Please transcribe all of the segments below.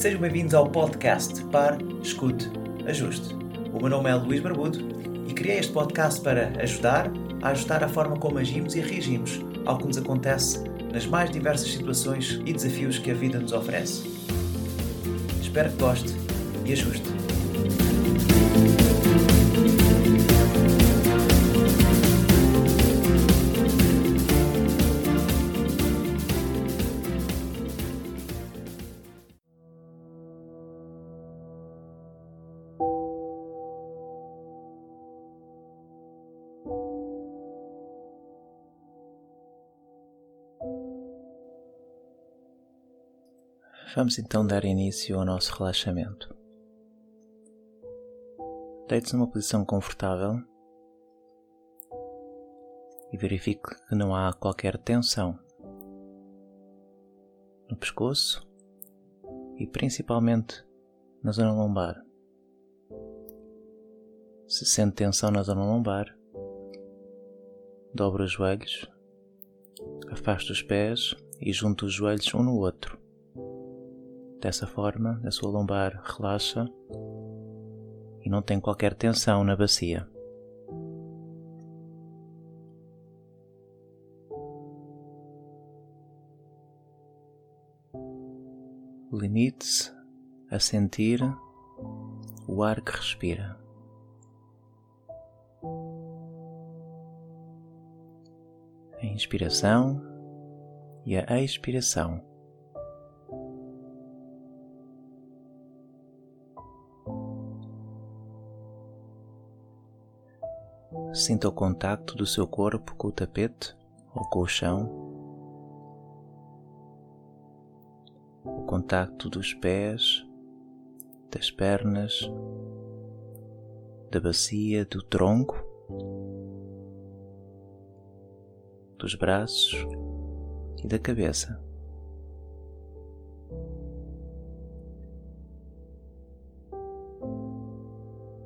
sejam bem-vindos ao podcast Par, Escute, Ajuste. O meu nome é Luís Barbudo e criei este podcast para ajudar a ajustar a forma como agimos e reagimos ao que nos acontece nas mais diversas situações e desafios que a vida nos oferece. Espero que goste e ajuste. Vamos então dar início ao nosso relaxamento. Deite-se numa posição confortável e verifique que não há qualquer tensão no pescoço e principalmente na zona lombar. Se sente tensão na zona lombar, dobre os joelhos, afaste os pés e junte os joelhos um no outro. Dessa forma, a sua lombar relaxa e não tem qualquer tensão na bacia. Limite-se a sentir o ar que respira. A inspiração e a expiração. Sinta o contacto do seu corpo com o tapete ou com o chão, o contacto dos pés, das pernas, da bacia, do tronco, dos braços e da cabeça.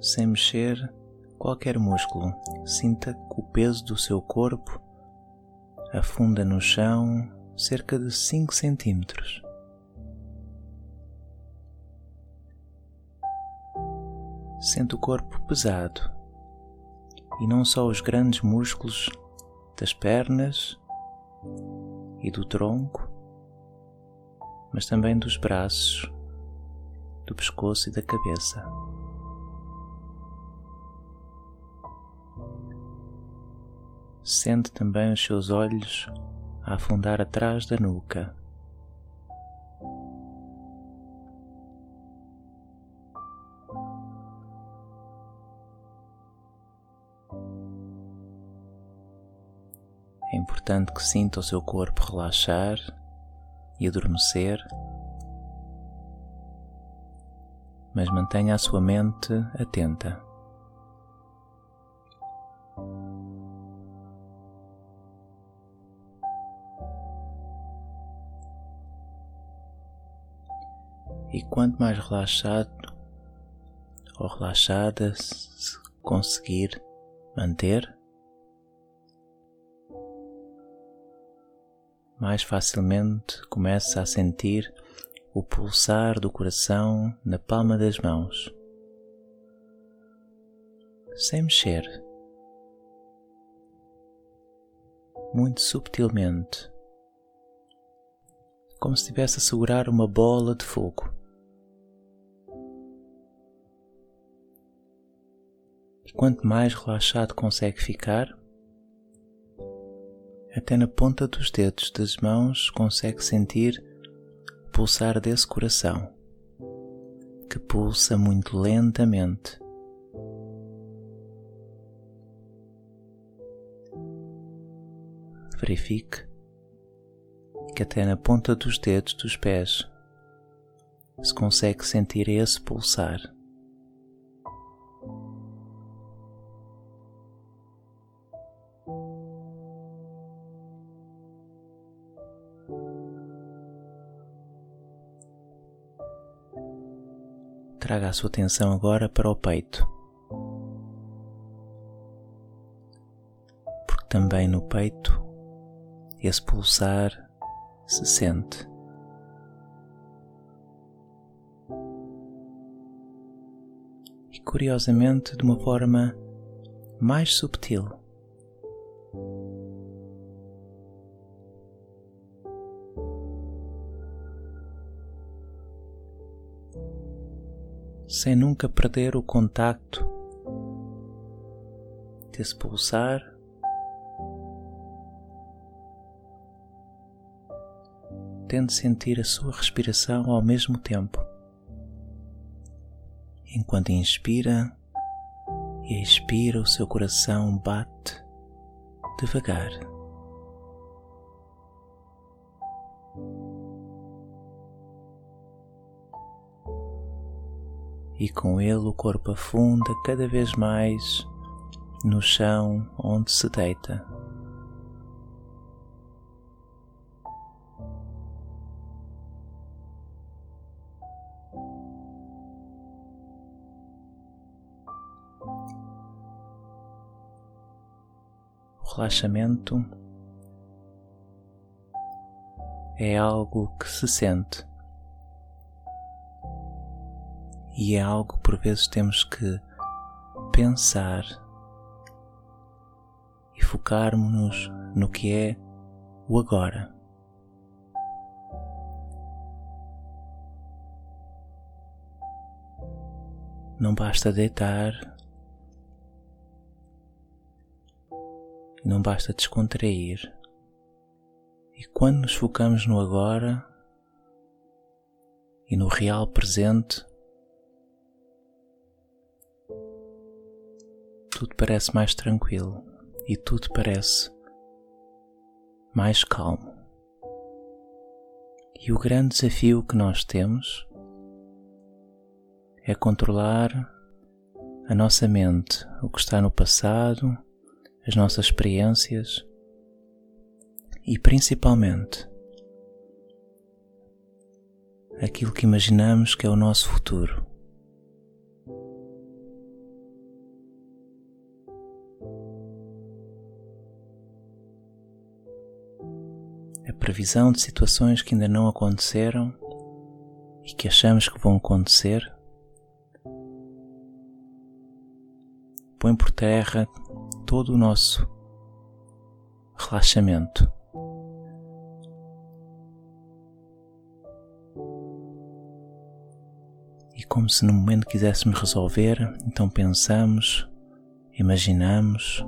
Sem mexer, qualquer músculo, sinta que o peso do seu corpo afunda no chão cerca de 5 centímetros. Sente o corpo pesado e não só os grandes músculos das pernas e do tronco, mas também dos braços, do pescoço e da cabeça. Sente também os seus olhos a afundar atrás da nuca. É importante que sinta o seu corpo relaxar e adormecer, mas mantenha a sua mente atenta. E quanto mais relaxado ou relaxada se conseguir manter, mais facilmente começa a sentir o pulsar do coração na palma das mãos, sem mexer, muito subtilmente, como se estivesse a segurar uma bola de fogo. Quanto mais relaxado consegue ficar, até na ponta dos dedos das mãos consegue sentir o pulsar desse coração, que pulsa muito lentamente. Verifique que até na ponta dos dedos dos pés se consegue sentir esse pulsar. traga a sua atenção agora para o peito. Porque também no peito esse pulsar se sente. E curiosamente de uma forma mais subtil. Sem nunca perder o contacto desse pulsar tente sentir a sua respiração ao mesmo tempo. Enquanto inspira e expira, o seu coração bate devagar. E com ele o corpo afunda cada vez mais no chão onde se deita. relaxamento é algo que se sente e é algo que por vezes temos que pensar e focarmos-nos no que é o agora. Não basta deitar não basta descontrair. E quando nos focamos no agora e no real presente, tudo parece mais tranquilo e tudo parece mais calmo. E o grande desafio que nós temos é controlar a nossa mente, o que está no passado as nossas experiências e principalmente aquilo que imaginamos que é o nosso futuro. Previsão de situações que ainda não aconteceram e que achamos que vão acontecer põe por terra todo o nosso relaxamento. E como se no momento quiséssemos resolver, então pensamos, imaginamos,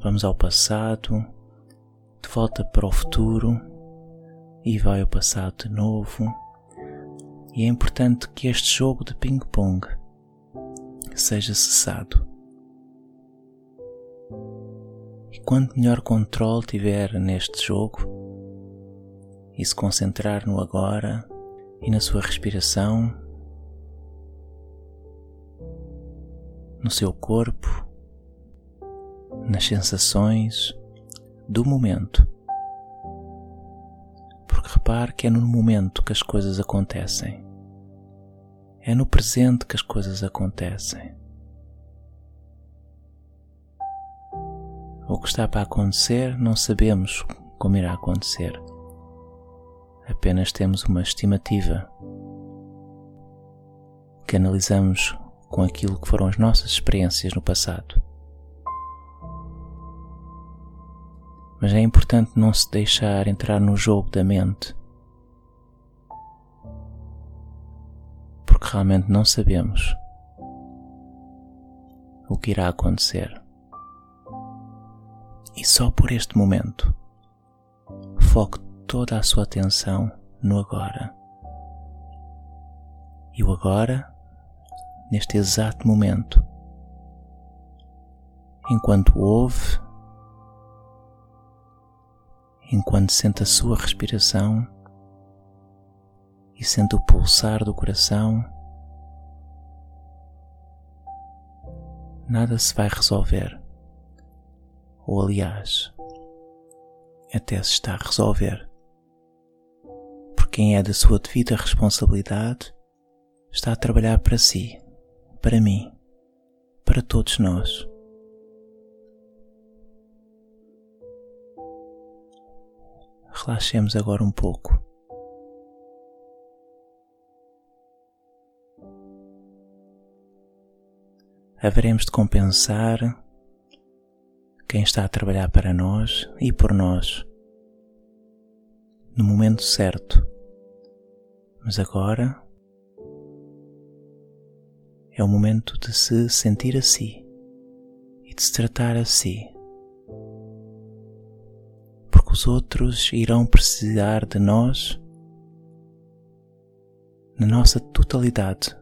vamos ao passado, de volta para o futuro e vai ao passado de novo. E é importante que este jogo de ping-pong seja cessado. E quanto melhor controle tiver neste jogo e se concentrar no agora e na sua respiração, no seu corpo, nas sensações do momento. Que é no momento que as coisas acontecem. É no presente que as coisas acontecem. O que está para acontecer não sabemos como irá acontecer. Apenas temos uma estimativa que analisamos com aquilo que foram as nossas experiências no passado. Mas é importante não se deixar entrar no jogo da mente, realmente não sabemos o que irá acontecer. E só por este momento, foque toda a sua atenção no agora. E o agora, neste exato momento, enquanto ouve, enquanto sente a sua respiração e sente o pulsar do coração, nada se vai resolver ou aliás, até se está a resolver. Por quem é da sua devida responsabilidade, está a trabalhar para si, para mim, para todos nós. Relaxemos agora um pouco. Haveremos de compensar quem está a trabalhar para nós e por nós no momento certo. Mas agora é o momento de se sentir a si e de se tratar a si. Porque os outros irão precisar de nós na nossa totalidade.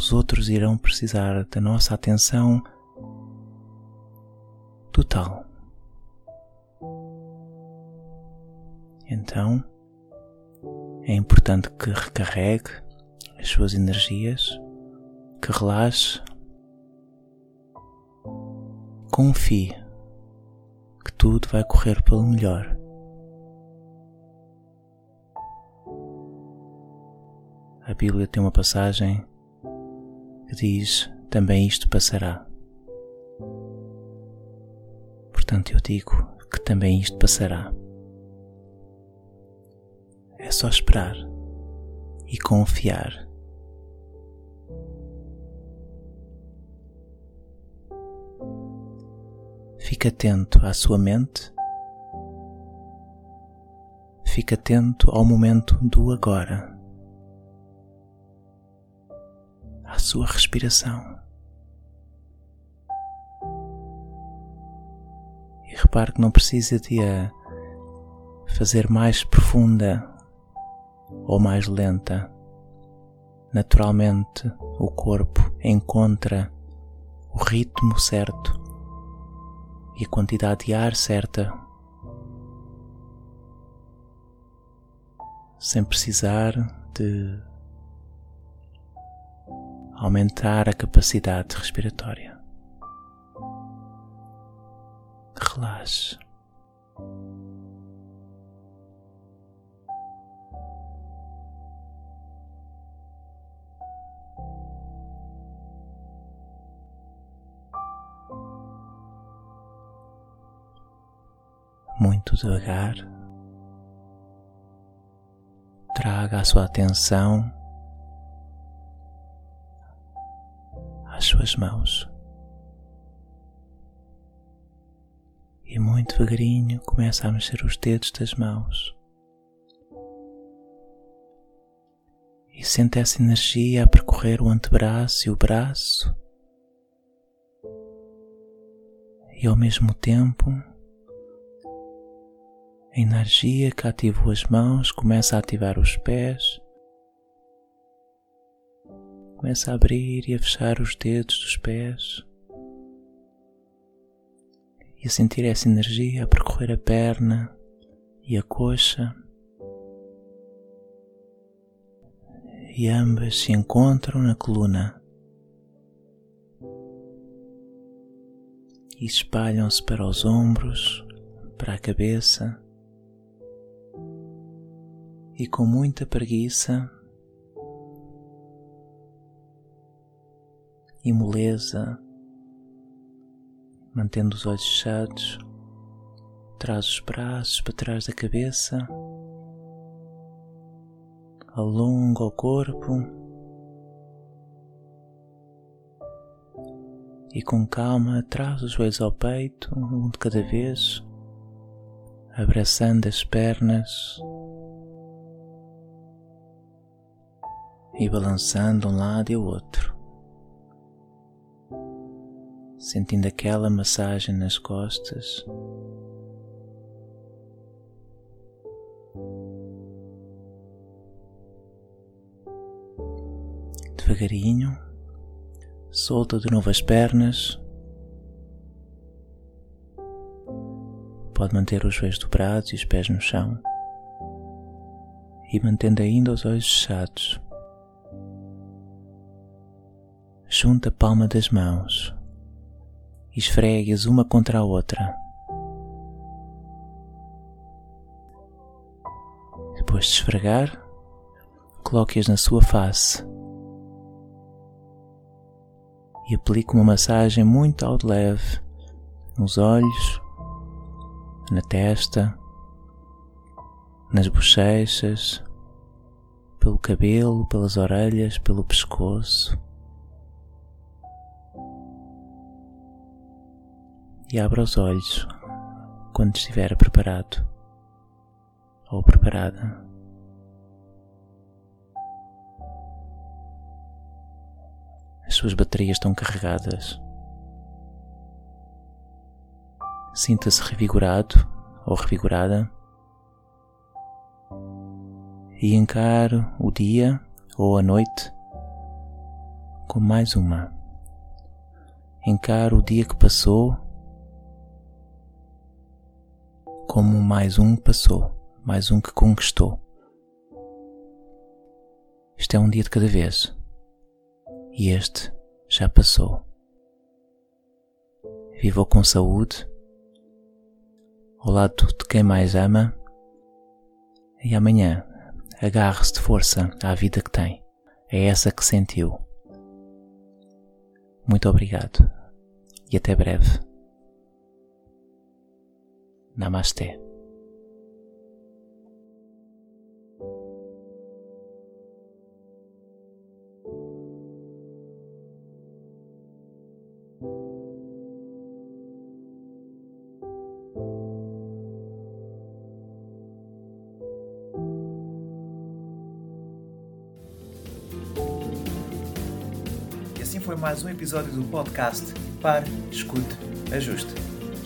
Os outros irão precisar da nossa atenção total. Então, é importante que recarregue as suas energias, que relaxe, confie que tudo vai correr pelo melhor. A Bíblia tem uma passagem que diz: também isto passará. Portanto, eu digo que também isto passará. É só esperar e confiar. Fique atento à sua mente. Fique atento ao momento do agora. Sua respiração. E repare que não precisa de a fazer mais profunda ou mais lenta. Naturalmente, o corpo encontra o ritmo certo e a quantidade de ar certa, sem precisar de aumentar a capacidade respiratória. Relaxe. muito devagar, traga a sua atenção às suas mãos. E muito devagarinho começa a mexer os dedos das mãos. E sente essa energia a percorrer o antebraço e o braço. E ao mesmo tempo a energia que ativou as mãos começa a ativar os pés, começa a abrir e a fechar os dedos dos pés e a sentir essa energia a percorrer a perna e a coxa. E ambas se encontram na coluna e espalham-se para os ombros, para a cabeça e com muita preguiça e moleza, mantendo os olhos fechados, traz os braços para trás da cabeça, alonga o corpo e com calma traz os joelhos ao peito, um de cada vez, abraçando as pernas e balançando um lado e o outro, sentindo aquela massagem nas costas. Devagarinho, solta de novo as pernas. Pode manter os joelhos dobrados e os pés no chão. E mantendo ainda os olhos fechados. Junta a palma das mãos esfregue-as uma contra a outra. Depois de esfregar, coloque-as na sua face e aplique uma massagem muito ao de leve nos olhos, na testa, nas bochechas, pelo cabelo, pelas orelhas, pelo pescoço. E abra os olhos quando estiver preparado ou preparada. As suas baterias estão carregadas. Sinta-se revigorado ou revigorada e encare o dia ou a noite como mais uma. Encare o dia que passou como mais um passou, mais um que conquistou. Isto é um dia de cada vez e este já passou. Viva com saúde, ao lado de quem mais ama, e amanhã agarre-se de força à vida que tem, é essa que sentiu. Muito obrigado e até breve. Namastê. assim foi mais um episódio do podcast Pare, Escute, Ajuste.